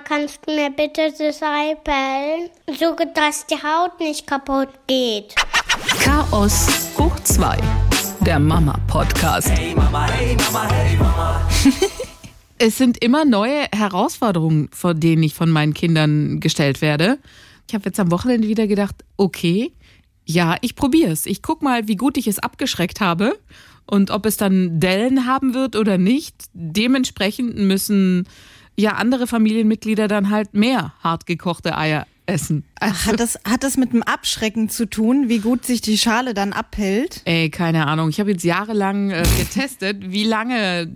Mama, kannst du mir bitte das Ei pellen? So, dass die Haut nicht kaputt geht. Chaos hoch 2. Der Mama-Podcast. Hey Mama, hey Mama, hey Mama. es sind immer neue Herausforderungen, vor denen ich von meinen Kindern gestellt werde. Ich habe jetzt am Wochenende wieder gedacht, okay, ja, ich probiere es. Ich guck mal, wie gut ich es abgeschreckt habe und ob es dann Dellen haben wird oder nicht. Dementsprechend müssen ja andere Familienmitglieder dann halt mehr hartgekochte Eier essen. Also hat, das, hat das mit dem Abschrecken zu tun, wie gut sich die Schale dann abhält? Ey, keine Ahnung. Ich habe jetzt jahrelang äh, getestet, wie lange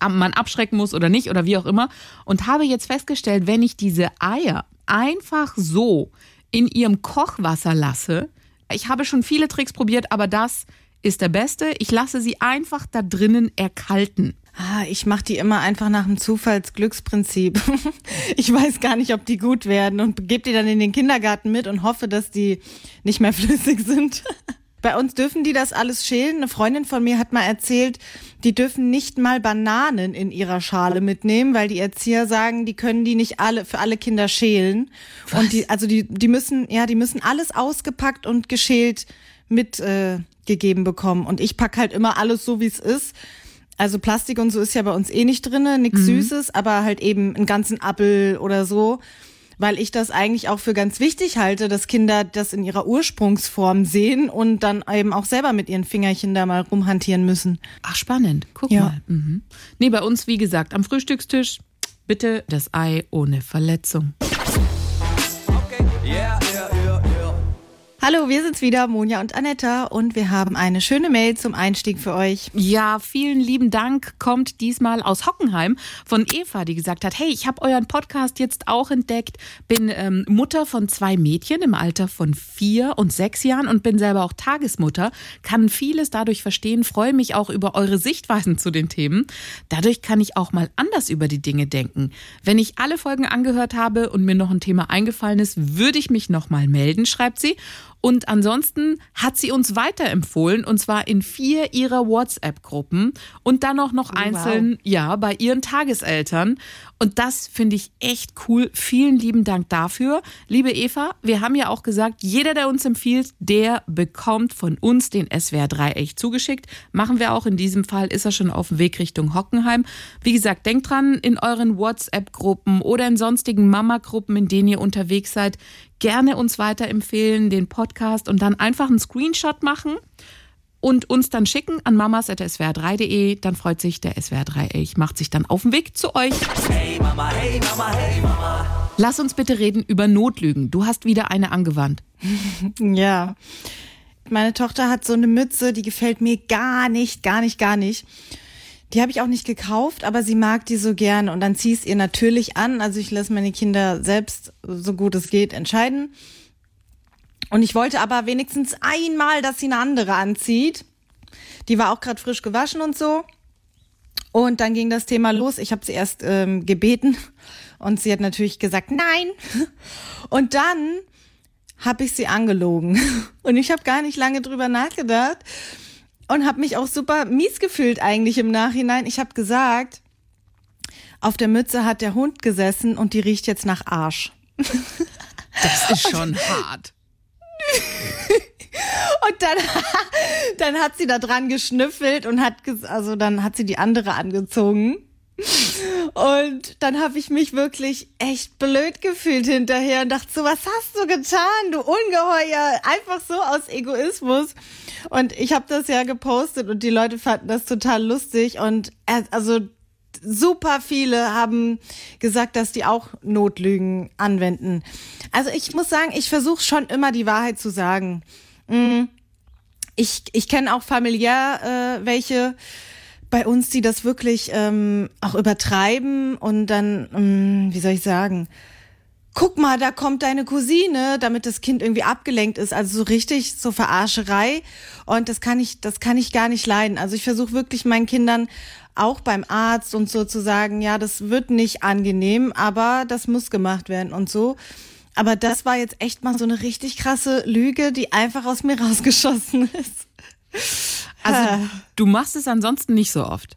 man abschrecken muss oder nicht oder wie auch immer. Und habe jetzt festgestellt, wenn ich diese Eier einfach so in ihrem Kochwasser lasse, ich habe schon viele Tricks probiert, aber das ist der beste. Ich lasse sie einfach da drinnen erkalten. Ah, ich mache die immer einfach nach dem Zufallsglücksprinzip. ich weiß gar nicht, ob die gut werden und gebe die dann in den Kindergarten mit und hoffe, dass die nicht mehr flüssig sind. Bei uns dürfen die das alles schälen. Eine Freundin von mir hat mal erzählt, die dürfen nicht mal Bananen in ihrer Schale mitnehmen, weil die Erzieher sagen, die können die nicht alle für alle Kinder schälen. Was? Und die, also die, die müssen, ja, die müssen alles ausgepackt und geschält mitgegeben äh, bekommen. Und ich pack halt immer alles so, wie es ist. Also Plastik und so ist ja bei uns eh nicht drinne, nichts mhm. Süßes, aber halt eben einen ganzen Apfel oder so weil ich das eigentlich auch für ganz wichtig halte, dass Kinder das in ihrer Ursprungsform sehen und dann eben auch selber mit ihren Fingerchen da mal rumhantieren müssen. Ach, spannend. Guck ja. mal. Mhm. Nee, bei uns, wie gesagt, am Frühstückstisch bitte das Ei ohne Verletzung. Hallo, wir sind's wieder, Monja und Anetta, und wir haben eine schöne Mail zum Einstieg für euch. Ja, vielen lieben Dank. Kommt diesmal aus Hockenheim von Eva, die gesagt hat: Hey, ich habe euren Podcast jetzt auch entdeckt, bin ähm, Mutter von zwei Mädchen im Alter von vier und sechs Jahren und bin selber auch Tagesmutter, kann vieles dadurch verstehen, freue mich auch über eure Sichtweisen zu den Themen. Dadurch kann ich auch mal anders über die Dinge denken. Wenn ich alle Folgen angehört habe und mir noch ein Thema eingefallen ist, würde ich mich nochmal melden, schreibt sie. Und ansonsten hat sie uns weiterempfohlen und zwar in vier ihrer WhatsApp-Gruppen und dann auch noch oh, einzeln, wow. ja, bei ihren Tageseltern. Und das finde ich echt cool. Vielen lieben Dank dafür. Liebe Eva, wir haben ja auch gesagt, jeder, der uns empfiehlt, der bekommt von uns den SWR 3 echt zugeschickt. Machen wir auch. In diesem Fall ist er schon auf dem Weg Richtung Hockenheim. Wie gesagt, denkt dran, in euren WhatsApp-Gruppen oder in sonstigen Mama-Gruppen, in denen ihr unterwegs seid, gerne uns weiterempfehlen, den Podcast und dann einfach einen Screenshot machen und uns dann schicken an mamas.swr3.de. Dann freut sich der SWR3 Ich macht sich dann auf den Weg zu euch. Hey Mama, hey Mama, hey Mama. Lass uns bitte reden über Notlügen. Du hast wieder eine angewandt. ja. Meine Tochter hat so eine Mütze, die gefällt mir gar nicht, gar nicht, gar nicht. Die habe ich auch nicht gekauft, aber sie mag die so gern und dann ziehe ich es ihr natürlich an. Also ich lasse meine Kinder selbst, so gut es geht, entscheiden. Und ich wollte aber wenigstens einmal, dass sie eine andere anzieht. Die war auch gerade frisch gewaschen und so. Und dann ging das Thema los. Ich habe sie erst ähm, gebeten und sie hat natürlich gesagt, nein. Und dann habe ich sie angelogen. Und ich habe gar nicht lange drüber nachgedacht und habe mich auch super mies gefühlt eigentlich im Nachhinein. Ich habe gesagt, auf der Mütze hat der Hund gesessen und die riecht jetzt nach Arsch. Das ist schon hart. Und dann, dann hat sie da dran geschnüffelt und hat, also dann hat sie die andere angezogen. Und dann habe ich mich wirklich echt blöd gefühlt hinterher und dachte so, was hast du getan, du Ungeheuer? Einfach so aus Egoismus. Und ich habe das ja gepostet und die Leute fanden das total lustig und also super viele haben gesagt, dass die auch Notlügen anwenden. Also ich muss sagen, ich versuche schon immer die Wahrheit zu sagen. Mm. Ich, ich kenne auch familiär äh, welche bei uns, die das wirklich ähm, auch übertreiben und dann, ähm, wie soll ich sagen, guck mal, da kommt deine Cousine, damit das Kind irgendwie abgelenkt ist. Also so richtig so Verarscherei. Und das kann ich, das kann ich gar nicht leiden. Also ich versuche wirklich meinen Kindern auch beim Arzt und so zu sagen, ja, das wird nicht angenehm, aber das muss gemacht werden und so. Aber das war jetzt echt mal so eine richtig krasse Lüge, die einfach aus mir rausgeschossen ist. Also du machst es ansonsten nicht so oft.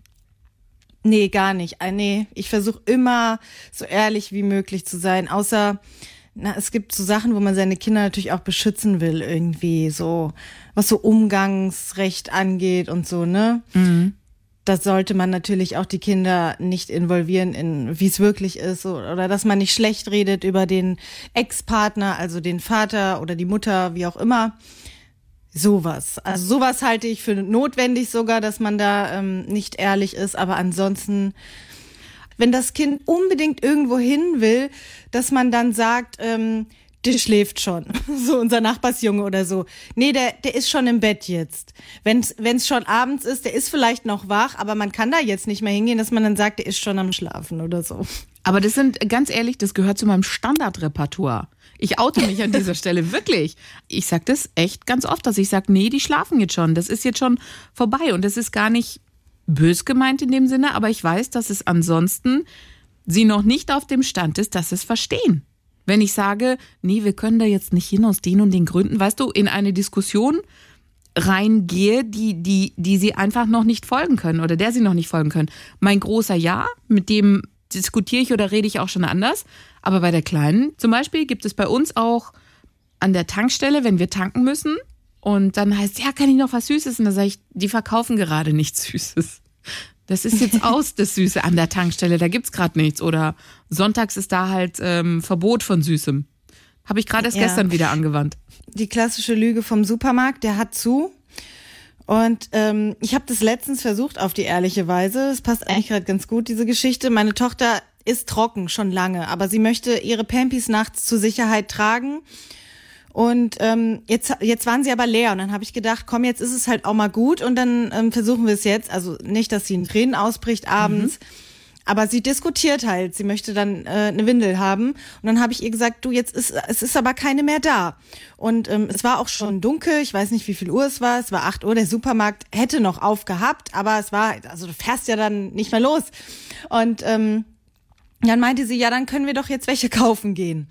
Nee, gar nicht. Ah, Nee, ich versuche immer so ehrlich wie möglich zu sein, außer na, es gibt so Sachen, wo man seine Kinder natürlich auch beschützen will, irgendwie, so, was so Umgangsrecht angeht und so, ne? Da sollte man natürlich auch die Kinder nicht involvieren in, wie es wirklich ist, oder dass man nicht schlecht redet über den Ex-Partner, also den Vater oder die Mutter, wie auch immer. Sowas. Also sowas halte ich für notwendig sogar, dass man da ähm, nicht ehrlich ist. Aber ansonsten, wenn das Kind unbedingt irgendwo hin will, dass man dann sagt, ähm, der schläft schon. So unser Nachbarsjunge oder so. Nee, der, der ist schon im Bett jetzt. Wenn es schon abends ist, der ist vielleicht noch wach, aber man kann da jetzt nicht mehr hingehen, dass man dann sagt, der ist schon am Schlafen oder so. Aber das sind, ganz ehrlich, das gehört zu meinem Standardrepertoire. Ich oute mich an dieser Stelle wirklich. Ich sag das echt ganz oft, dass ich sage, nee, die schlafen jetzt schon. Das ist jetzt schon vorbei. Und das ist gar nicht bös gemeint in dem Sinne, aber ich weiß, dass es ansonsten sie noch nicht auf dem Stand ist, dass sie es verstehen. Wenn ich sage, nee, wir können da jetzt nicht hin aus den und den Gründen, weißt du, in eine Diskussion reingehe, die, die, die sie einfach noch nicht folgen können oder der sie noch nicht folgen können. Mein großer Ja, mit dem diskutiere ich oder rede ich auch schon anders. Aber bei der Kleinen zum Beispiel gibt es bei uns auch an der Tankstelle, wenn wir tanken müssen und dann heißt, ja, kann ich noch was Süßes? Und dann sage ich, die verkaufen gerade nichts Süßes. Das ist jetzt aus, das Süße an der Tankstelle, da gibt's gerade nichts. Oder sonntags ist da halt ähm, Verbot von Süßem. Habe ich gerade erst Ja. gestern wieder angewandt. die klassische Lüge vom Supermarkt, der hat zu. Und ähm, ich habe das letztens versucht auf die ehrliche Weise. Es passt eigentlich gerade ganz gut, diese Geschichte. Meine Tochter ist trocken schon lange, aber sie möchte ihre Pampis nachts zur Sicherheit tragen. Und ähm, jetzt, jetzt waren sie aber leer und dann habe ich gedacht, komm, jetzt ist es halt auch mal gut und dann ähm, versuchen wir es jetzt. Also nicht, dass sie in Tränen ausbricht abends, aber sie diskutiert halt. Sie möchte dann äh, eine Windel haben und dann habe ich ihr gesagt, du jetzt ist es ist aber keine mehr da. Und ähm, es war auch schon dunkel. Ich weiß nicht, wie viel Uhr es war. Es war 8 Uhr. Der Supermarkt hätte noch aufgehabt, aber es war also du fährst ja dann nicht mehr los. Und ähm, dann meinte sie, ja, dann können wir doch jetzt welche kaufen gehen.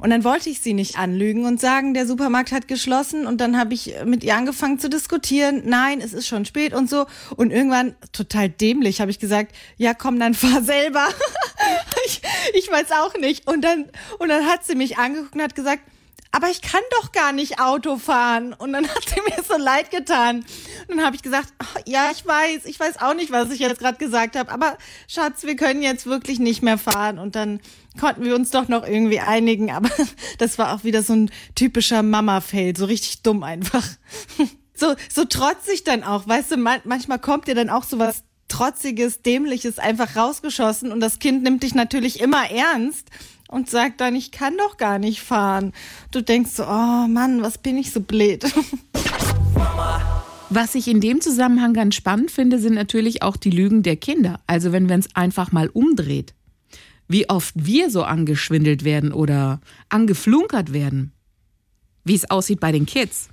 Und dann wollte ich sie nicht anlügen und sagen, der Supermarkt hat geschlossen. Und dann habe ich mit ihr angefangen zu diskutieren. Nein, es ist schon spät und so. Und irgendwann, total dämlich, habe ich gesagt, ja komm, dann fahr selber. ich, ich weiß auch nicht. Und dann, und dann hat sie mich angeguckt und hat gesagt, aber ich kann doch gar nicht Auto fahren. Und dann hat sie mir so leid getan. Und dann habe ich gesagt, "Ach, ja, ich weiß, ich weiß auch nicht, was ich jetzt gerade gesagt habe, aber Schatz, wir können jetzt wirklich nicht mehr fahren. Und dann konnten wir uns doch noch irgendwie einigen, aber das war auch wieder so ein typischer Mama-Fail, so richtig dumm einfach. So, so trotzig dann auch, weißt du, man, manchmal kommt dir dann auch so was Trotziges, Dämliches einfach rausgeschossen und das Kind nimmt dich natürlich immer ernst und sagt dann, ich kann doch gar nicht fahren. Du denkst so, oh Mann, was bin ich so blöd. Was ich in dem Zusammenhang ganz spannend finde, sind natürlich auch die Lügen der Kinder. Also wenn man es einfach mal umdreht. Wie oft wir so angeschwindelt werden oder angeflunkert werden. Wie es aussieht bei den Kids.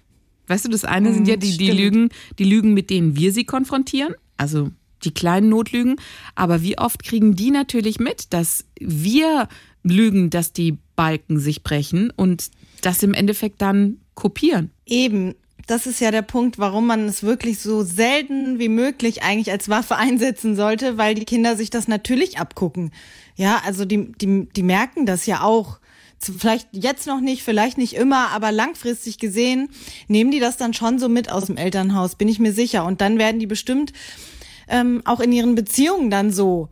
Weißt du, das eine sind ja die, die stimmt. Lügen, die Lügen, mit denen wir sie konfrontieren. Also die kleinen Notlügen. Aber wie oft kriegen die natürlich mit, dass wir lügen, dass die Balken sich brechen und das im Endeffekt dann kopieren. Eben, das ist ja der Punkt, warum man es wirklich so selten wie möglich eigentlich als Waffe einsetzen sollte, weil die Kinder sich das natürlich abgucken. Ja, also die, die, die merken das ja auch. Vielleicht jetzt noch nicht, vielleicht nicht immer, aber langfristig gesehen nehmen die das dann schon so mit aus dem Elternhaus, bin ich mir sicher. Und dann werden die bestimmt ähm, auch in ihren Beziehungen dann so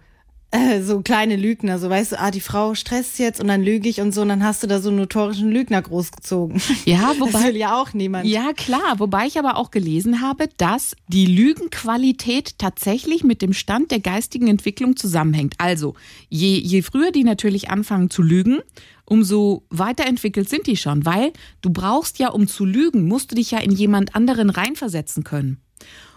äh, so kleine Lügner, so weißt du, ah, die Frau stresst jetzt und dann lüge ich und so und dann hast du da so einen notorischen Lügner großgezogen. Ja, Das wobei. will ja auch niemand. Ja, klar. Wobei ich aber auch gelesen habe, dass die Lügenqualität tatsächlich mit dem Stand der geistigen Entwicklung zusammenhängt. Also, je, je früher die natürlich anfangen zu lügen, umso weiterentwickelt sind die schon. Weil du brauchst ja, um zu lügen, musst du dich ja in jemand anderen reinversetzen können.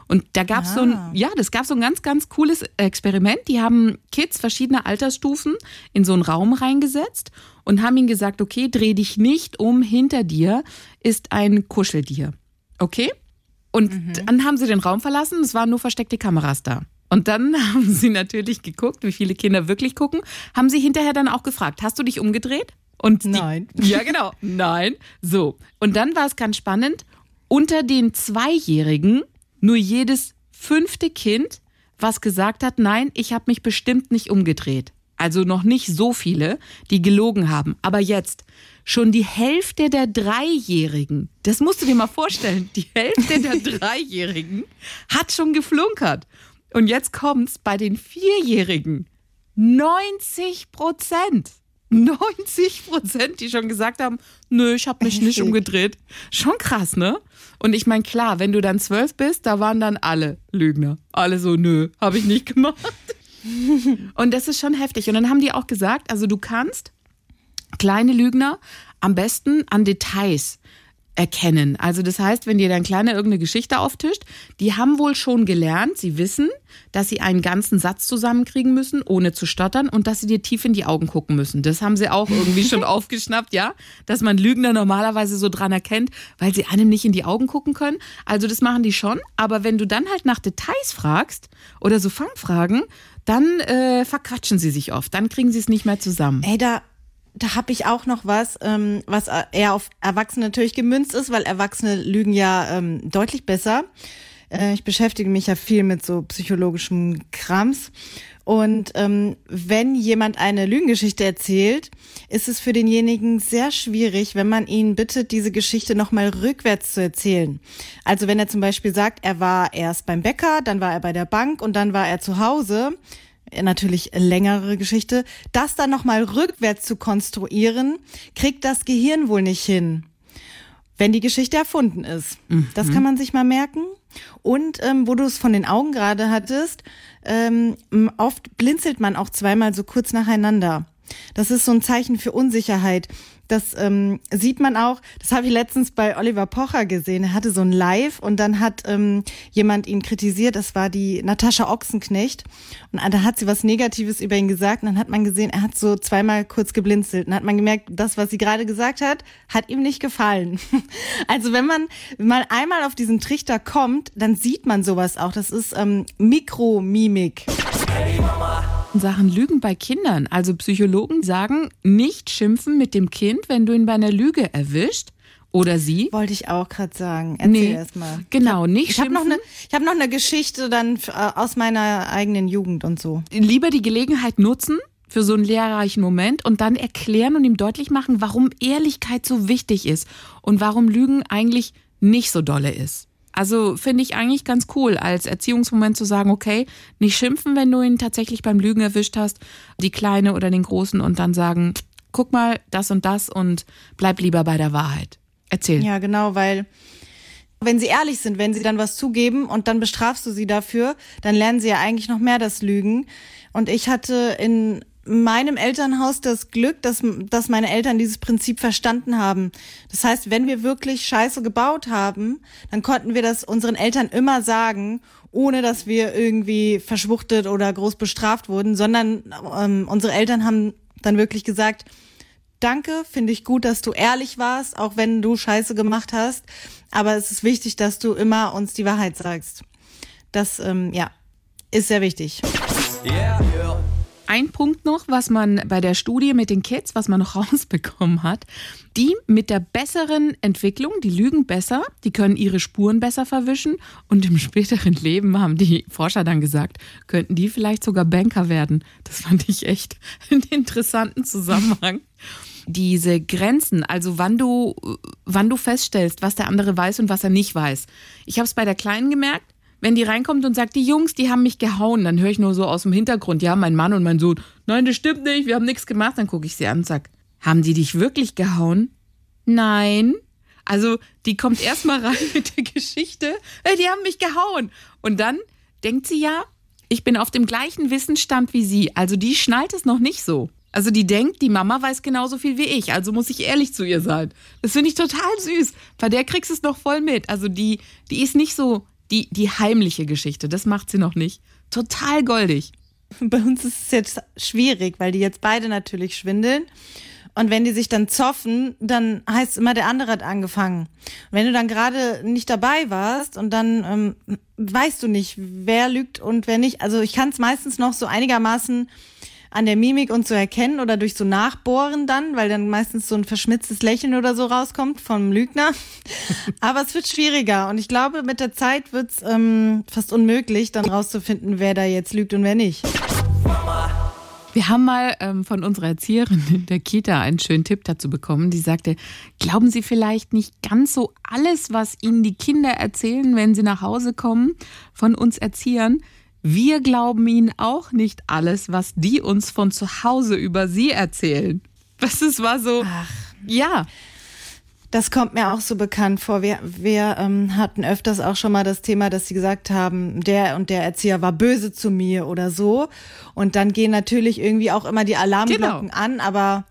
Und da gab es so ein, Ah. ja, das gab so ein ganz, ganz cooles Experiment. Die haben Kids verschiedener Altersstufen in so einen Raum reingesetzt und haben ihnen gesagt, okay, dreh dich nicht um, hinter dir ist ein Kuscheltier. Okay? Und dann haben sie den Raum verlassen, es waren nur versteckte Kameras da. Und dann haben sie natürlich geguckt, wie viele Kinder wirklich gucken, haben sie hinterher dann auch gefragt, hast du dich umgedreht? Und die, Nein. Ja, genau. Nein. So. Und dann war es ganz spannend. Unter den Zweijährigen nur jedes fünfte Kind was gesagt hat, nein, ich habe mich bestimmt nicht umgedreht. Also noch nicht so viele, die gelogen haben. Aber jetzt schon die Hälfte der Dreijährigen, das musst du dir mal vorstellen, die Hälfte der Dreijährigen hat schon geflunkert. Und jetzt kommt's bei den Vierjährigen. 90 Prozent. 90 Prozent, die schon gesagt haben, nö, ich habe mich nicht umgedreht. Schon krass, ne? Und ich meine, klar, wenn du dann zwölf bist, da waren dann alle Lügner. Alle so, nö, habe ich nicht gemacht. Und das ist schon heftig. Und dann haben die auch gesagt, also du kannst kleine Lügner am besten an Details erkennen. Also das heißt, wenn dir dein Kleiner irgendeine Geschichte auftischt, die haben wohl schon gelernt, sie wissen, dass sie einen ganzen Satz zusammenkriegen müssen, ohne zu stottern und dass sie dir tief in die Augen gucken müssen. Das haben sie auch irgendwie schon aufgeschnappt, ja, dass man Lügner normalerweise so dran erkennt, weil sie einem nicht in die Augen gucken können. Also das machen die schon, aber wenn du dann halt nach Details fragst oder so Fangfragen, dann äh, verquatschen sie sich oft, dann kriegen sie es nicht mehr zusammen. Ey, da da habe ich auch noch was, ähm, was eher auf Erwachsene natürlich gemünzt ist, weil Erwachsene lügen ja ähm, deutlich besser. Äh, ich beschäftige mich ja viel mit so psychologischem Krams. Und ähm, wenn jemand eine Lügengeschichte erzählt, ist es für denjenigen sehr schwierig, wenn man ihn bittet, diese Geschichte nochmal rückwärts zu erzählen. Also wenn er zum Beispiel sagt, er war erst beim Bäcker, dann war er bei der Bank und dann war er zu Hause, natürlich längere Geschichte, das dann nochmal rückwärts zu konstruieren, kriegt das Gehirn wohl nicht hin, wenn die Geschichte erfunden ist. Mhm. Das kann man sich mal merken. Und ähm, wo du es von den Augen gerade hattest, ähm, oft blinzelt man auch zweimal so kurz nacheinander. Das ist so ein Zeichen für Unsicherheit. Das ähm, sieht man auch, das habe ich letztens bei Oliver Pocher gesehen. Er hatte so ein Live und dann hat ähm, jemand ihn kritisiert, das war die Natascha Ochsenknecht. Und da hat sie was Negatives über ihn gesagt und dann hat man gesehen, er hat so zweimal kurz geblinzelt. Und dann hat man gemerkt, das, was sie gerade gesagt hat, hat ihm nicht gefallen. Also wenn man mal einmal auf diesen Trichter kommt, dann sieht man sowas auch. Das ist ähm, Mikromimik. Hey Mama in Sachen Lügen bei Kindern. Also Psychologen sagen, nicht schimpfen mit dem Kind, wenn du ihn bei einer Lüge erwischt. Oder sie? Wollte ich auch gerade sagen. Erzähl nee, erst mal. Genau, nicht ich hab schimpfen. Noch ich habe noch eine Geschichte dann äh, aus meiner eigenen Jugend und so. Lieber die Gelegenheit nutzen für so einen lehrreichen Moment und dann erklären und ihm deutlich machen, warum Ehrlichkeit so wichtig ist und warum Lügen eigentlich nicht so dolle ist. Also finde ich eigentlich ganz cool, als Erziehungsmoment zu sagen, okay, nicht schimpfen, wenn du ihn tatsächlich beim Lügen erwischt hast, die Kleine oder den Großen und dann sagen, guck mal, das und das und bleib lieber bei der Wahrheit. Erzähl. Ja, genau, weil wenn sie ehrlich sind, wenn sie dann was zugeben und dann bestrafst du sie dafür, dann lernen sie ja eigentlich noch mehr das Lügen. Und ich hatte in meinem Elternhaus das Glück, dass, dass meine Eltern dieses Prinzip verstanden haben. Das heißt, wenn wir wirklich Scheiße gebaut haben, dann konnten wir das unseren Eltern immer sagen, ohne dass wir irgendwie verschwuchtet oder groß bestraft wurden, sondern ähm, unsere Eltern haben dann wirklich gesagt, danke, finde ich gut, dass du ehrlich warst, auch wenn du Scheiße gemacht hast. Aber es ist wichtig, dass du immer uns die Wahrheit sagst. Das, ähm, ja, ist sehr wichtig. Yeah. Ein Punkt noch, was man bei der Studie mit den Kids, was man noch rausbekommen hat, die mit der besseren Entwicklung, die lügen besser, die können ihre Spuren besser verwischen und im späteren Leben haben die Forscher dann gesagt, könnten die vielleicht sogar Banker werden. Das fand ich echt einen interessanten Zusammenhang. Diese Grenzen, also wann du, wann du feststellst, was der andere weiß und was er nicht weiß. Ich habe es bei der Kleinen gemerkt, wenn die reinkommt und sagt, die Jungs, die haben mich gehauen, dann höre ich nur so aus dem Hintergrund, ja, mein Mann und mein Sohn, nein, das stimmt nicht, wir haben nichts gemacht. Dann gucke ich sie an und sag, haben die dich wirklich gehauen? Nein. Also, die kommt erstmal rein mit der Geschichte, hey, die haben mich gehauen. Und dann denkt sie ja, ich bin auf dem gleichen Wissensstand wie sie. Also, die schnallt es noch nicht so. Also die denkt, die Mama weiß genauso viel wie ich, also muss ich ehrlich zu ihr sein. Das finde ich total süß. Bei der kriegst du es noch voll mit. Also die, die ist nicht so die, die heimliche Geschichte, das macht sie noch nicht. Total goldig. Bei uns ist es jetzt schwierig, weil die jetzt beide natürlich schwindeln. Und wenn die sich dann zoffen, dann heißt immer, der andere hat angefangen. Und wenn du dann gerade nicht dabei warst und dann ähm, weißt du nicht, wer lügt und wer nicht. Also ich kann es meistens noch so einigermaßen an der Mimik und zu erkennen oder durch so Nachbohren dann, weil dann meistens so ein verschmitztes Lächeln oder so rauskommt vom Lügner. Aber es wird schwieriger und ich glaube, mit der Zeit wird es ähm, fast unmöglich, dann rauszufinden, wer da jetzt lügt und wer nicht. Wir haben mal ähm, von unserer Erzieherin in der Kita einen schönen Tipp dazu bekommen. Die sagte, glauben Sie vielleicht nicht ganz so alles, was Ihnen die Kinder erzählen, wenn sie nach Hause kommen, von uns Erziehern. Wir glauben ihnen auch nicht alles, was die uns von zu Hause über sie erzählen. Das ist war so, Ach. ja. Das kommt mir auch so bekannt vor. Wir, wir ähm, hatten öfters auch schon mal das Thema, dass sie gesagt haben, der und der Erzieher war böse zu mir oder so. Und dann gehen natürlich irgendwie auch immer die Alarmglocken genau. an, aber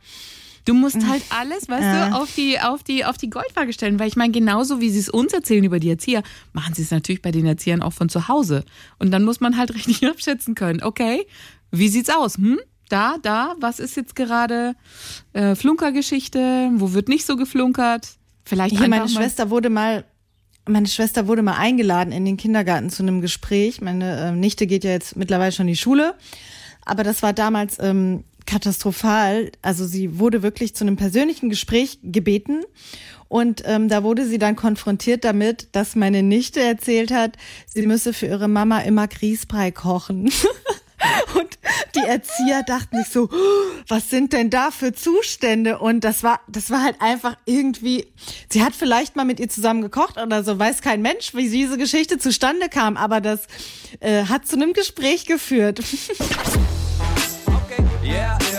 Du musst halt alles, weißt ja. du, auf die, auf, die, auf die Goldwaage stellen. Weil ich meine, genauso wie sie es uns erzählen über die Erzieher, machen sie es natürlich bei den Erziehern auch von zu Hause. Und dann muss man halt richtig abschätzen können. Okay, wie sieht's aus? Hm? Da, da, was ist jetzt gerade äh, Flunkergeschichte? Wo wird nicht so geflunkert? Vielleicht Hier, meine Schwester wurde mal meine Schwester wurde mal eingeladen in den Kindergarten zu einem Gespräch. Meine äh, Nichte geht ja jetzt mittlerweile schon in die Schule. Aber das war damals ähm, katastrophal. Also sie wurde wirklich zu einem persönlichen Gespräch gebeten und ähm, da wurde sie dann konfrontiert damit, dass meine Nichte erzählt hat, sie müsse für ihre Mama immer Grießbrei kochen. Und die Erzieher dachten sich so, was sind denn da für Zustände? Und das war, das war halt einfach irgendwie, sie hat vielleicht mal mit ihr zusammen gekocht oder so, weiß kein Mensch, wie diese Geschichte zustande kam, aber das äh, hat zu einem Gespräch geführt. Yeah, yeah.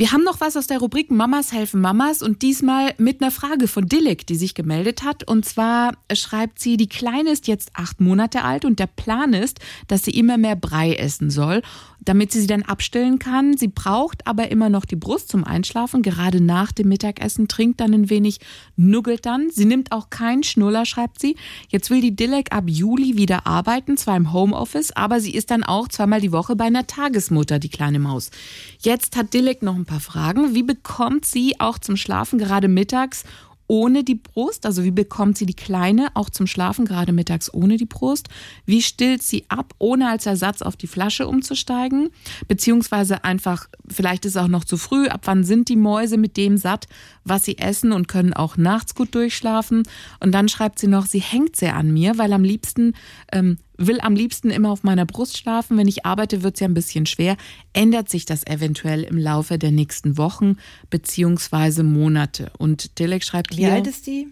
Wir haben noch was aus der Rubrik Mamas helfen Mamas und diesmal mit einer Frage von Dilek, die sich gemeldet hat. Und zwar schreibt sie, die Kleine ist jetzt acht Monate alt und der Plan ist, dass sie immer mehr Brei essen soll damit sie sie dann abstillen kann. Sie braucht aber immer noch die Brust zum Einschlafen, gerade nach dem Mittagessen, trinkt dann ein wenig, nuggelt dann. Sie nimmt auch keinen Schnuller, schreibt sie. Jetzt will die Dilek ab Juli wieder arbeiten, zwar im Homeoffice, aber sie ist dann auch zweimal die Woche bei einer Tagesmutter, die kleine Maus. Jetzt hat Dilek noch ein paar Fragen. Wie bekommt sie auch zum Schlafen gerade mittags ohne die Brust? Also wie bekommt sie die Kleine auch zum Schlafen, gerade mittags ohne die Brust? Wie stillt sie ab, ohne als Ersatz auf die Flasche umzusteigen? Beziehungsweise einfach, vielleicht ist es auch noch zu früh, ab wann sind die Mäuse mit dem satt, was sie essen und können auch nachts gut durchschlafen? Und dann schreibt sie noch, sie hängt sehr an mir, weil am liebsten ähm, will am liebsten immer auf meiner Brust schlafen. Wenn ich arbeite, wird es ja ein bisschen schwer. Ändert sich das eventuell im Laufe der nächsten Wochen beziehungsweise Monate? Und Dilek schreibt hier. Wie alt ist die?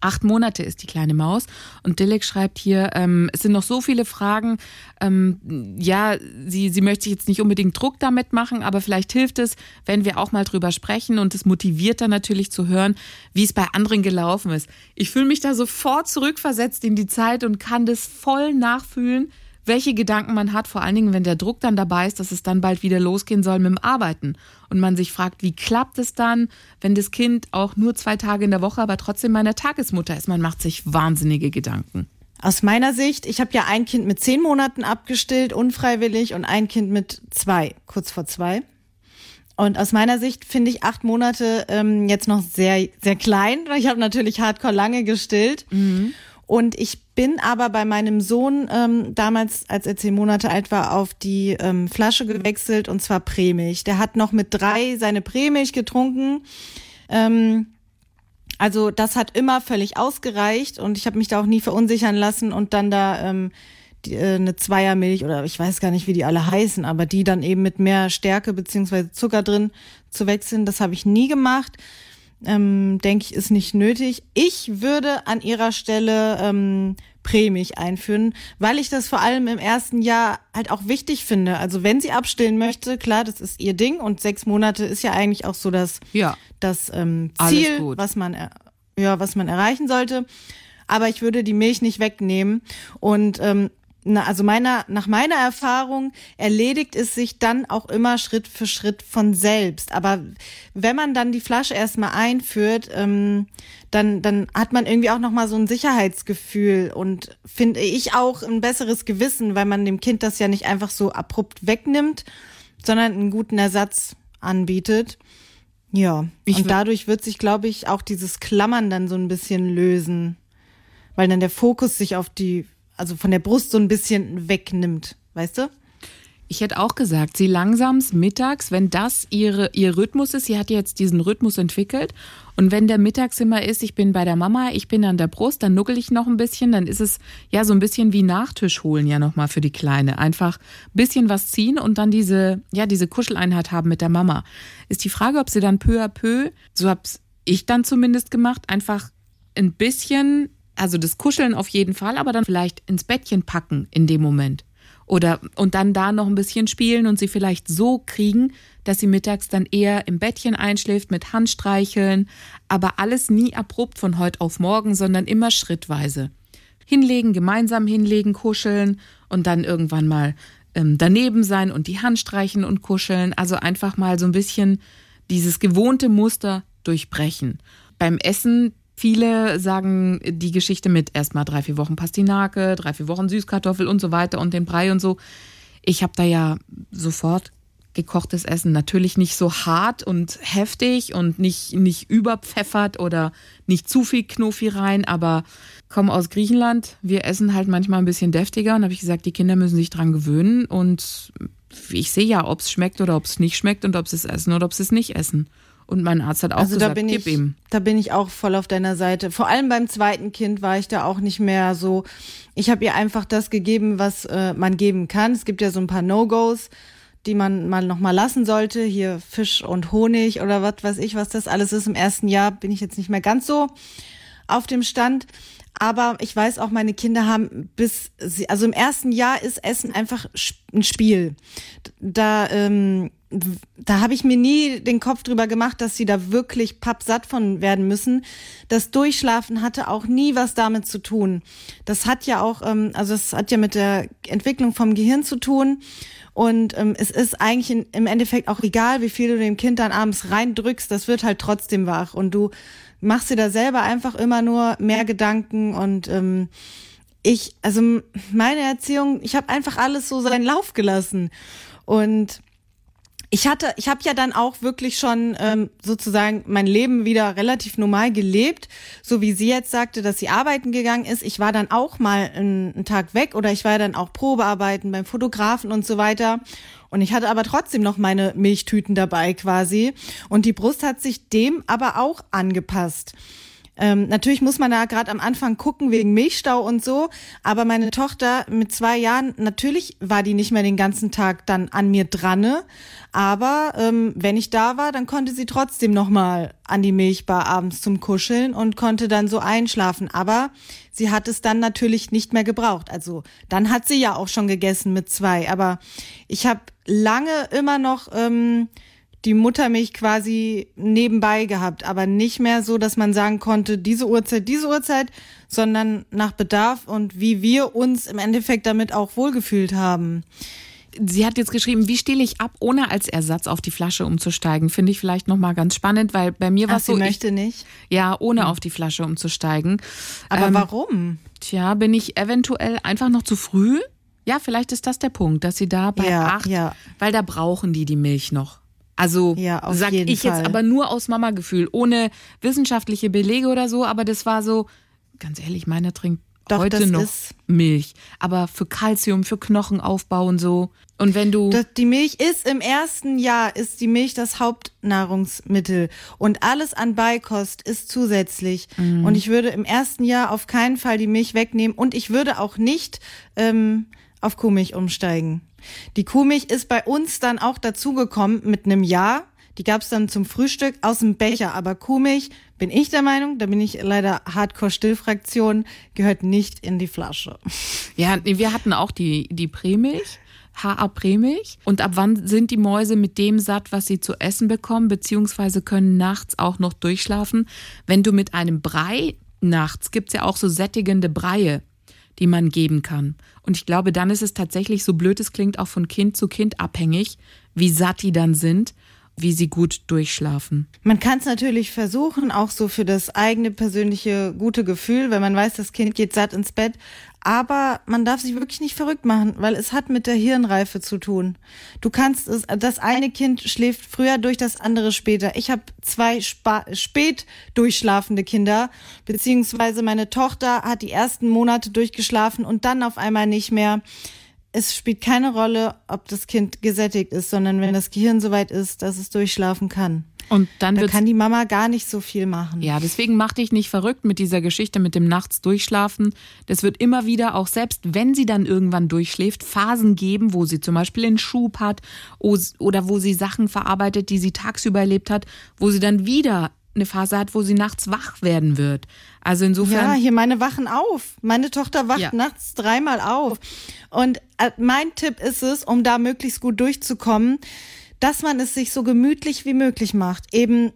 Acht Monate ist die kleine Maus. Und Dilek schreibt hier, ähm, es sind noch so viele Fragen. Ähm, ja, sie, sie möchte sich jetzt nicht unbedingt Druck damit machen, aber vielleicht hilft es, wenn wir auch mal drüber sprechen. Und es motiviert dann natürlich zu hören, wie es bei anderen gelaufen ist. Ich fühle mich da sofort zurückversetzt in die Zeit und kann das voll nachfühlen, welche Gedanken man hat, vor allen Dingen, wenn der Druck dann dabei ist, dass es dann bald wieder losgehen soll mit dem Arbeiten. Und man sich fragt, wie klappt es dann, wenn das Kind auch nur zwei Tage in der Woche, aber trotzdem meiner Tagesmutter ist. Man macht sich wahnsinnige Gedanken. Aus meiner Sicht, ich habe ja ein Kind mit zehn Monaten abgestillt, unfreiwillig, und ein Kind mit zwei, kurz vor zwei. Und aus meiner Sicht finde ich acht Monate ähm, jetzt noch sehr, sehr klein. Ich habe natürlich hardcore lange gestillt. Mhm. Und ich bin aber bei meinem Sohn ähm, damals, als er zehn Monate alt war, auf die ähm, Flasche gewechselt und zwar Prämilch. Der hat noch mit drei seine Prämilch getrunken. Ähm, also das hat immer völlig ausgereicht und ich habe mich da auch nie verunsichern lassen und dann da ähm, die, äh, eine Zweiermilch oder ich weiß gar nicht, wie die alle heißen, aber die dann eben mit mehr Stärke beziehungsweise Zucker drin zu wechseln, das habe ich nie gemacht ähm, denke ich, ist nicht nötig. Ich würde an ihrer Stelle ähm, Prämilch einführen, weil ich das vor allem im ersten Jahr halt auch wichtig finde. Also wenn sie abstillen möchte, klar, das ist ihr Ding und sechs Monate ist ja eigentlich auch so das, ja. das ähm, Ziel, was man, ja, was man erreichen sollte. Aber ich würde die Milch nicht wegnehmen und ähm, na, also meiner, nach meiner Erfahrung erledigt es sich dann auch immer Schritt für Schritt von selbst. Aber wenn man dann die Flasche erstmal einführt, ähm, dann, dann hat man irgendwie auch nochmal so ein Sicherheitsgefühl und finde ich auch ein besseres Gewissen, weil man dem Kind das ja nicht einfach so abrupt wegnimmt, sondern einen guten Ersatz anbietet. Ja, ich und dadurch wird sich, glaube ich, auch dieses Klammern dann so ein bisschen lösen, weil dann der Fokus sich auf die also von der Brust so ein bisschen wegnimmt, weißt du? Ich hätte auch gesagt, sie langsamst mittags, wenn das ihre, ihr Rhythmus ist, sie hat jetzt diesen Rhythmus entwickelt und wenn der mittags immer ist, ich bin bei der Mama, ich bin an der Brust, dann nuckel ich noch ein bisschen, dann ist es ja so ein bisschen wie Nachtisch holen ja nochmal für die Kleine. Einfach ein bisschen was ziehen und dann diese, ja, diese Kuscheleinheit haben mit der Mama. Ist die Frage, ob sie dann peu à peu, so hab's ich dann zumindest gemacht, einfach ein bisschen, also das Kuscheln auf jeden Fall, aber dann vielleicht ins Bettchen packen in dem Moment. Oder und dann da noch ein bisschen spielen und sie vielleicht so kriegen, dass sie mittags dann eher im Bettchen einschläft mit Handstreicheln, aber alles nie abrupt von heute auf morgen, sondern immer schrittweise. Hinlegen, gemeinsam hinlegen, kuscheln und dann irgendwann mal ähm, daneben sein und die Hand streichen und kuscheln. Also einfach mal so ein bisschen dieses gewohnte Muster durchbrechen. Beim Essen Viele sagen die Geschichte mit erstmal drei, vier Wochen Pastinake, drei, vier Wochen Süßkartoffel und so weiter und den Brei und so. Ich habe da ja sofort gekochtes Essen. Natürlich nicht so hart und heftig und nicht, nicht überpfeffert oder nicht zu viel Knofi rein, aber komme aus Griechenland. Wir essen halt manchmal ein bisschen deftiger und habe ich gesagt, die Kinder müssen sich dran gewöhnen und ich sehe ja, ob es schmeckt oder ob es nicht schmeckt und ob sie es essen oder ob sie es nicht essen. Und mein Arzt hat auch also gesagt, da bin gib ich, ihm. Da bin ich auch voll auf deiner Seite. Vor allem beim zweiten Kind war ich da auch nicht mehr so. Ich habe ihr einfach das gegeben, was äh, man geben kann. Es gibt ja so ein paar No-Gos, die man mal noch mal lassen sollte. Hier Fisch und Honig oder was weiß ich, was das alles ist. Im ersten Jahr bin ich jetzt nicht mehr ganz so auf dem Stand. Aber ich weiß auch, meine Kinder haben bis sie, also im ersten Jahr ist Essen einfach ein Spiel. Da ähm, da habe ich mir nie den Kopf drüber gemacht, dass sie da wirklich pappsatt von werden müssen. Das Durchschlafen hatte auch nie was damit zu tun. Das hat ja auch, ähm, also es hat ja mit der Entwicklung vom Gehirn zu tun. Und ähm, es ist eigentlich in, im Endeffekt auch egal, wie viel du dem Kind dann abends reindrückst, das wird halt trotzdem wach. Und du machst dir da selber einfach immer nur mehr Gedanken und ähm, ich, also meine Erziehung, ich habe einfach alles so seinen Lauf gelassen. Und ich hatte, ich habe ja dann auch wirklich schon ähm, sozusagen mein Leben wieder relativ normal gelebt, so wie sie jetzt sagte, dass sie arbeiten gegangen ist. Ich war dann auch mal einen, einen Tag weg oder ich war dann auch Probearbeiten beim Fotografen und so weiter. Und ich hatte aber trotzdem noch meine Milchtüten dabei quasi. Und die Brust hat sich dem aber auch angepasst. Ähm, natürlich muss man da gerade am Anfang gucken wegen Milchstau und so, aber meine Tochter mit zwei Jahren, natürlich war die nicht mehr den ganzen Tag dann an mir dran, aber ähm, wenn ich da war, dann konnte sie trotzdem noch mal an die Milchbar abends zum Kuscheln und konnte dann so einschlafen, aber sie hat es dann natürlich nicht mehr gebraucht. Also dann hat sie ja auch schon gegessen mit zwei, aber ich habe lange immer noch ähm, die Muttermilch quasi nebenbei gehabt, aber nicht mehr so, dass man sagen konnte, diese Uhrzeit, diese Uhrzeit, sondern nach Bedarf und wie wir uns im Endeffekt damit auch wohlgefühlt haben. Sie hat jetzt geschrieben, wie stehle ich ab, ohne als Ersatz auf die Flasche umzusteigen? Finde ich vielleicht nochmal ganz spannend, weil bei mir war es so. Sie möchte ich, nicht? Ja, ohne hm. auf die Flasche umzusteigen. Aber ähm, warum? Tja, bin ich eventuell einfach noch zu früh? Ja, vielleicht ist das der Punkt, dass sie da bei ja, acht, ja. weil da brauchen die die Milch noch. Also ja, sag ich Fall. jetzt aber nur aus Mama-Gefühl, ohne wissenschaftliche Belege oder so, aber das war so, ganz ehrlich, meine trinkt Doch, heute noch Milch. Aber für Kalzium, für Knochenaufbau und so. Und wenn du. Das, die Milch ist im ersten Jahr, ist die Milch das Hauptnahrungsmittel. Und alles an Beikost ist zusätzlich. Mhm. Und ich würde im ersten Jahr auf keinen Fall die Milch wegnehmen. Und ich würde auch nicht ähm, auf Kuhmilch umsteigen. Die Kuhmilch ist bei uns dann auch dazugekommen mit einem Jahr. Die gab's dann zum Frühstück aus dem Becher. Aber Kuhmilch, bin ich der Meinung, da bin ich leider Hardcore-Stillfraktion, gehört nicht in die Flasche. Ja, wir hatten auch die, die Prämilch. HA Prämilch. Und ab wann sind die Mäuse mit dem satt, was sie zu essen bekommen, beziehungsweise können nachts auch noch durchschlafen? Wenn du mit einem Brei nachts, gibt's ja auch so sättigende Breie die man geben kann. Und ich glaube, dann ist es tatsächlich, so blöd es klingt, auch von Kind zu Kind abhängig, wie satt die dann sind wie sie gut durchschlafen. Man kann es natürlich versuchen, auch so für das eigene persönliche gute Gefühl, wenn man weiß, das Kind geht satt ins Bett. Aber man darf sich wirklich nicht verrückt machen, weil es hat mit der Hirnreife zu tun. Du kannst es, das eine Kind schläft früher durch, das andere später. Ich habe zwei Spa spät durchschlafende Kinder, beziehungsweise meine Tochter hat die ersten Monate durchgeschlafen und dann auf einmal nicht mehr es spielt keine Rolle, ob das Kind gesättigt ist, sondern wenn das Gehirn soweit ist, dass es durchschlafen kann. Und dann Da kann die Mama gar nicht so viel machen. Ja, deswegen mach dich nicht verrückt mit dieser Geschichte mit dem Nachts durchschlafen. Das wird immer wieder, auch selbst wenn sie dann irgendwann durchschläft, Phasen geben, wo sie zum Beispiel einen Schub hat oder wo sie Sachen verarbeitet, die sie tagsüber erlebt hat, wo sie dann wieder eine Phase hat, wo sie nachts wach werden wird. Also insofern. Ja, hier meine wachen auf. Meine Tochter wacht Ja. nachts dreimal auf. Und äh, mein Tipp ist es, um da möglichst gut durchzukommen, dass man es sich so gemütlich wie möglich macht. Eben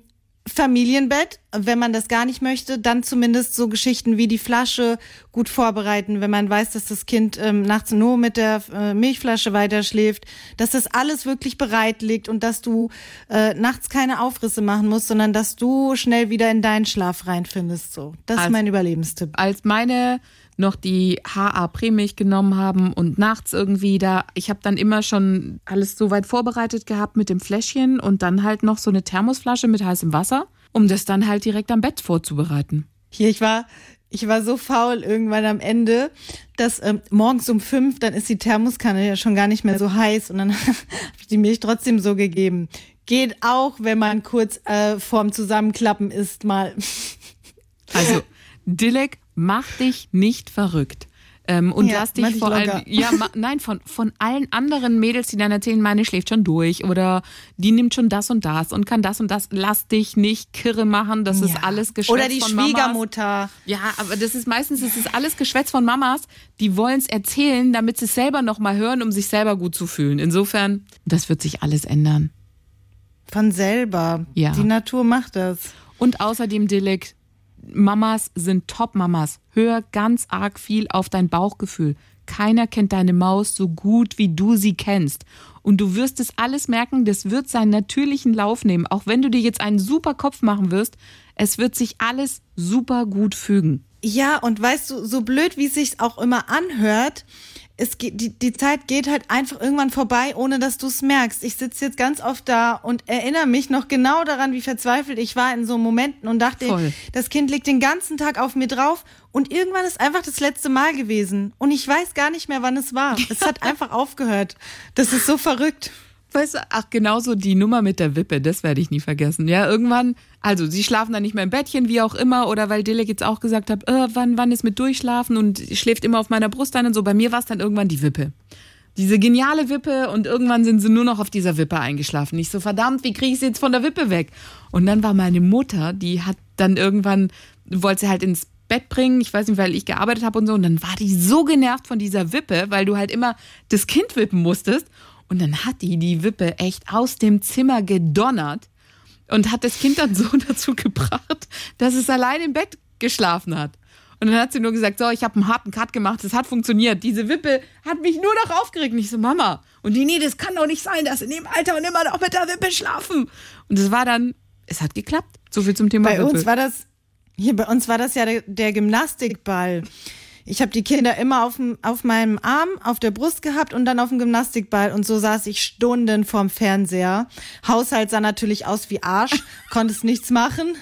Familienbett, wenn man das gar nicht möchte, dann zumindest so Geschichten wie die Flasche gut vorbereiten, wenn man weiß, dass das Kind ähm, nachts nur mit der äh, Milchflasche weiterschläft, dass das alles wirklich bereit liegt und dass du äh, nachts keine Aufrisse machen musst, sondern dass du schnell wieder in deinen Schlaf reinfindest. So, das ist Also- mein Überlebenstipp. als meine noch die HA Prämilch genommen haben und nachts irgendwie da, ich habe dann immer schon alles so weit vorbereitet gehabt mit dem Fläschchen und dann halt noch so eine Thermosflasche mit heißem Wasser, um das dann halt direkt am Bett vorzubereiten. Hier, ich war, ich war so faul irgendwann am Ende, dass ähm, morgens um fünf, dann ist die Thermoskanne ja schon gar nicht mehr so heiß und dann habe ich die Milch trotzdem so gegeben. Geht auch, wenn man kurz äh, vorm Zusammenklappen ist, mal. Also, Dilek, mach dich nicht verrückt. Ähm, und Ja, lass dich vor allem, ja, ma, nein, von, von allen anderen Mädels, die dann erzählen, meine schläft schon durch oder die nimmt schon das und das und kann das und das, lass dich nicht kirre machen, das ist alles Geschwätz Oder die von Mamas. Schwiegermutter. Ja, aber das ist meistens, das ist alles Geschwätz von Mamas, die wollen es erzählen, damit sie es selber nochmal hören, um sich selber gut zu fühlen. Insofern, das wird sich alles ändern. Von selber. Ja. Die Natur macht das. Und außerdem, Dilek, Mamas sind Top-Mamas. Hör ganz arg viel auf dein Bauchgefühl. Keiner kennt deine Maus so gut, wie du sie kennst. Und du wirst es alles merken, das wird seinen natürlichen Lauf nehmen. Auch wenn du dir jetzt einen super Kopf machen wirst, es wird sich alles super gut fügen. Ja, und weißt du, so blöd, wie es sich auch immer anhört, es geht, die, die Zeit geht halt einfach irgendwann vorbei, ohne dass du es merkst. Ich sitze jetzt ganz oft da und erinnere mich noch genau daran, wie verzweifelt ich war in so Momenten und dachte, Voll. das Kind liegt den ganzen Tag auf mir drauf und irgendwann ist einfach das letzte Mal gewesen. Und ich weiß gar nicht mehr, wann es war. Es hat einfach aufgehört. Das ist so verrückt. Weißt du, ach, genauso die Nummer mit der Wippe, das werde ich nie vergessen. Ja, irgendwann, also sie schlafen dann nicht mehr im Bettchen, wie auch immer, oder weil Dilek jetzt auch gesagt hat, äh, wann, wann ist mit Durchschlafen und schläft immer auf meiner Brust ein und so. Bei mir war es dann irgendwann die Wippe. Diese geniale Wippe und irgendwann sind sie nur noch auf dieser Wippe eingeschlafen. Ich so, verdammt, wie kriege ich sie jetzt von der Wippe weg? Und dann war meine Mutter, die hat dann irgendwann, wollte sie halt ins Bett bringen, ich weiß nicht, weil ich gearbeitet habe und so, und dann war die so genervt von dieser Wippe, weil du halt immer das Kind wippen musstest. Und dann hat die die Wippe echt aus dem Zimmer gedonnert und hat das Kind dann so dazu gebracht, dass es allein im Bett geschlafen hat. Und dann hat sie nur gesagt, so, ich habe einen harten Cut gemacht, das hat funktioniert. Diese Wippe hat mich nur noch aufgeregt. Und ich so, Mama. Und die, nee, das kann doch nicht sein, dass in dem Alter und immer noch mit der Wippe schlafen. Und es war dann, es hat geklappt. So viel zum Thema Bei Wippe. uns war das, hier bei uns war das ja der, der Gymnastikball. Ich habe die Kinder immer auf, dem, auf meinem Arm, auf der Brust gehabt und dann auf dem Gymnastikball. Und so saß ich Stunden vorm Fernseher. Haushalt sah natürlich aus wie Arsch, konnte es nichts machen.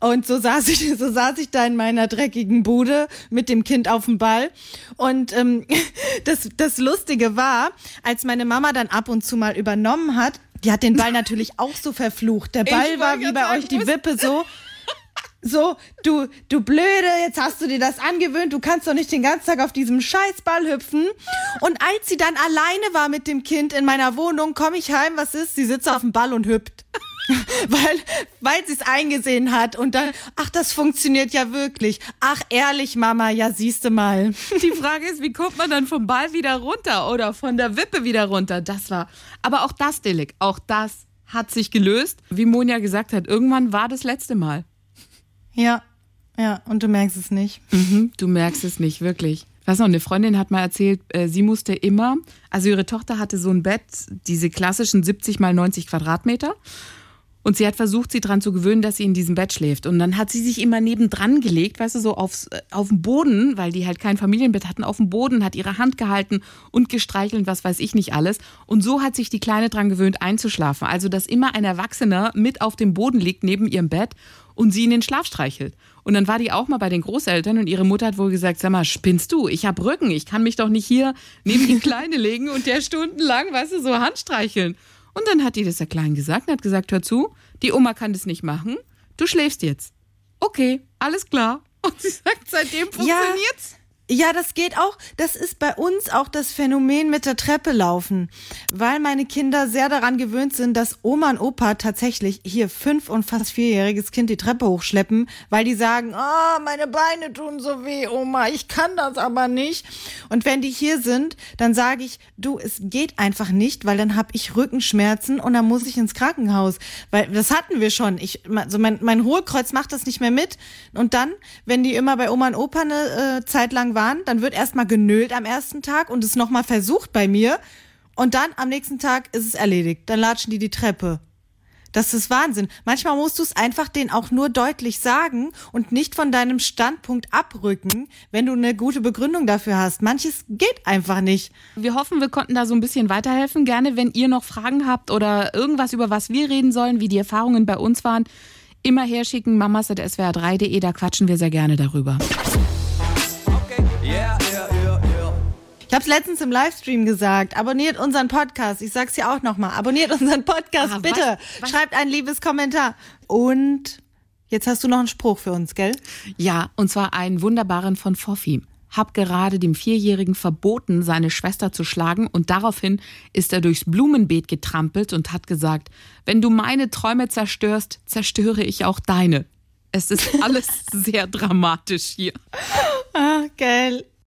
Und so saß ich, so saß ich da in meiner dreckigen Bude mit dem Kind auf dem Ball. Und ähm, das, das Lustige war, als meine Mama dann ab und zu mal übernommen hat, die hat den Ball natürlich auch so verflucht. Der Ball war wie bei sagen, euch die Wippe so. So, du, du Blöde, jetzt hast du dir das angewöhnt, du kannst doch nicht den ganzen Tag auf diesem Scheißball hüpfen. Und als sie dann alleine war mit dem Kind in meiner Wohnung, komme ich heim, was ist? Sie sitzt auf dem Ball und hüpft. weil, weil sie es eingesehen hat und dann, ach, das funktioniert ja wirklich. Ach, ehrlich, Mama, ja, siehste mal. Die Frage ist, wie kommt man dann vom Ball wieder runter oder von der Wippe wieder runter? Das war, aber auch das, Dilek, auch das hat sich gelöst. Wie Monja gesagt hat, irgendwann war das letzte Mal. Ja, ja, und du merkst es nicht. Mhm, du merkst es nicht, wirklich. Ich weiß noch, eine Freundin hat mal erzählt, äh, sie musste immer, also ihre Tochter hatte so ein Bett, diese klassischen 70 mal 90 Quadratmeter. Und sie hat versucht, sie dran zu gewöhnen, dass sie in diesem Bett schläft. Und dann hat sie sich immer nebendran gelegt, weißt du, so aufs, äh, auf den Boden, weil die halt kein Familienbett hatten, auf dem Boden, hat ihre Hand gehalten und gestreichelt, was weiß ich nicht alles. Und so hat sich die Kleine dran gewöhnt, einzuschlafen. Also, dass immer ein Erwachsener mit auf dem Boden liegt, neben ihrem Bett und sie in den Schlaf streichelt. Und dann war die auch mal bei den Großeltern und ihre Mutter hat wohl gesagt, sag mal, spinnst du? Ich hab Rücken, ich kann mich doch nicht hier neben die Kleine legen und der stundenlang, weißt du, so Hand streicheln. Und dann hat die das der Kleinen gesagt und hat gesagt, hör zu, die Oma kann das nicht machen, du schläfst jetzt. Okay, alles klar. Und sie sagt, seitdem funktioniert's. Ja. Ja, das geht auch. Das ist bei uns auch das Phänomen mit der Treppe laufen, weil meine Kinder sehr daran gewöhnt sind, dass Oma und Opa tatsächlich hier fünf und fast vierjähriges Kind die Treppe hochschleppen, weil die sagen, oh, meine Beine tun so weh, Oma, ich kann das aber nicht. Und wenn die hier sind, dann sage ich, du, es geht einfach nicht, weil dann habe ich Rückenschmerzen und dann muss ich ins Krankenhaus, weil das hatten wir schon. Ich, also mein, mein Hohlkreuz macht das nicht mehr mit. Und dann, wenn die immer bei Oma und Opa eine äh, Zeit lang waren, waren, dann wird erstmal genölt am ersten Tag und es nochmal versucht bei mir. Und dann am nächsten Tag ist es erledigt. Dann latschen die die Treppe. Das ist Wahnsinn. Manchmal musst du es einfach denen auch nur deutlich sagen und nicht von deinem Standpunkt abrücken, wenn du eine gute Begründung dafür hast. Manches geht einfach nicht. Wir hoffen, wir konnten da so ein bisschen weiterhelfen. Gerne, wenn ihr noch Fragen habt oder irgendwas, über was wir reden sollen, wie die Erfahrungen bei uns waren, immer herschicken, mamas.swr3.de, da quatschen wir sehr gerne darüber. Ich habe es letztens im Livestream gesagt. Abonniert unseren Podcast. Ich sag's ja auch nochmal. Abonniert unseren Podcast, ah, bitte. Was, was? Schreibt ein liebes Kommentar. Und jetzt hast du noch einen Spruch für uns, gell? Ja, und zwar einen wunderbaren von Foffi. Hab gerade dem Vierjährigen verboten, seine Schwester zu schlagen und daraufhin ist er durchs Blumenbeet getrampelt und hat gesagt, wenn du meine Träume zerstörst, zerstöre ich auch deine. Es ist alles sehr dramatisch hier. Ah, geil.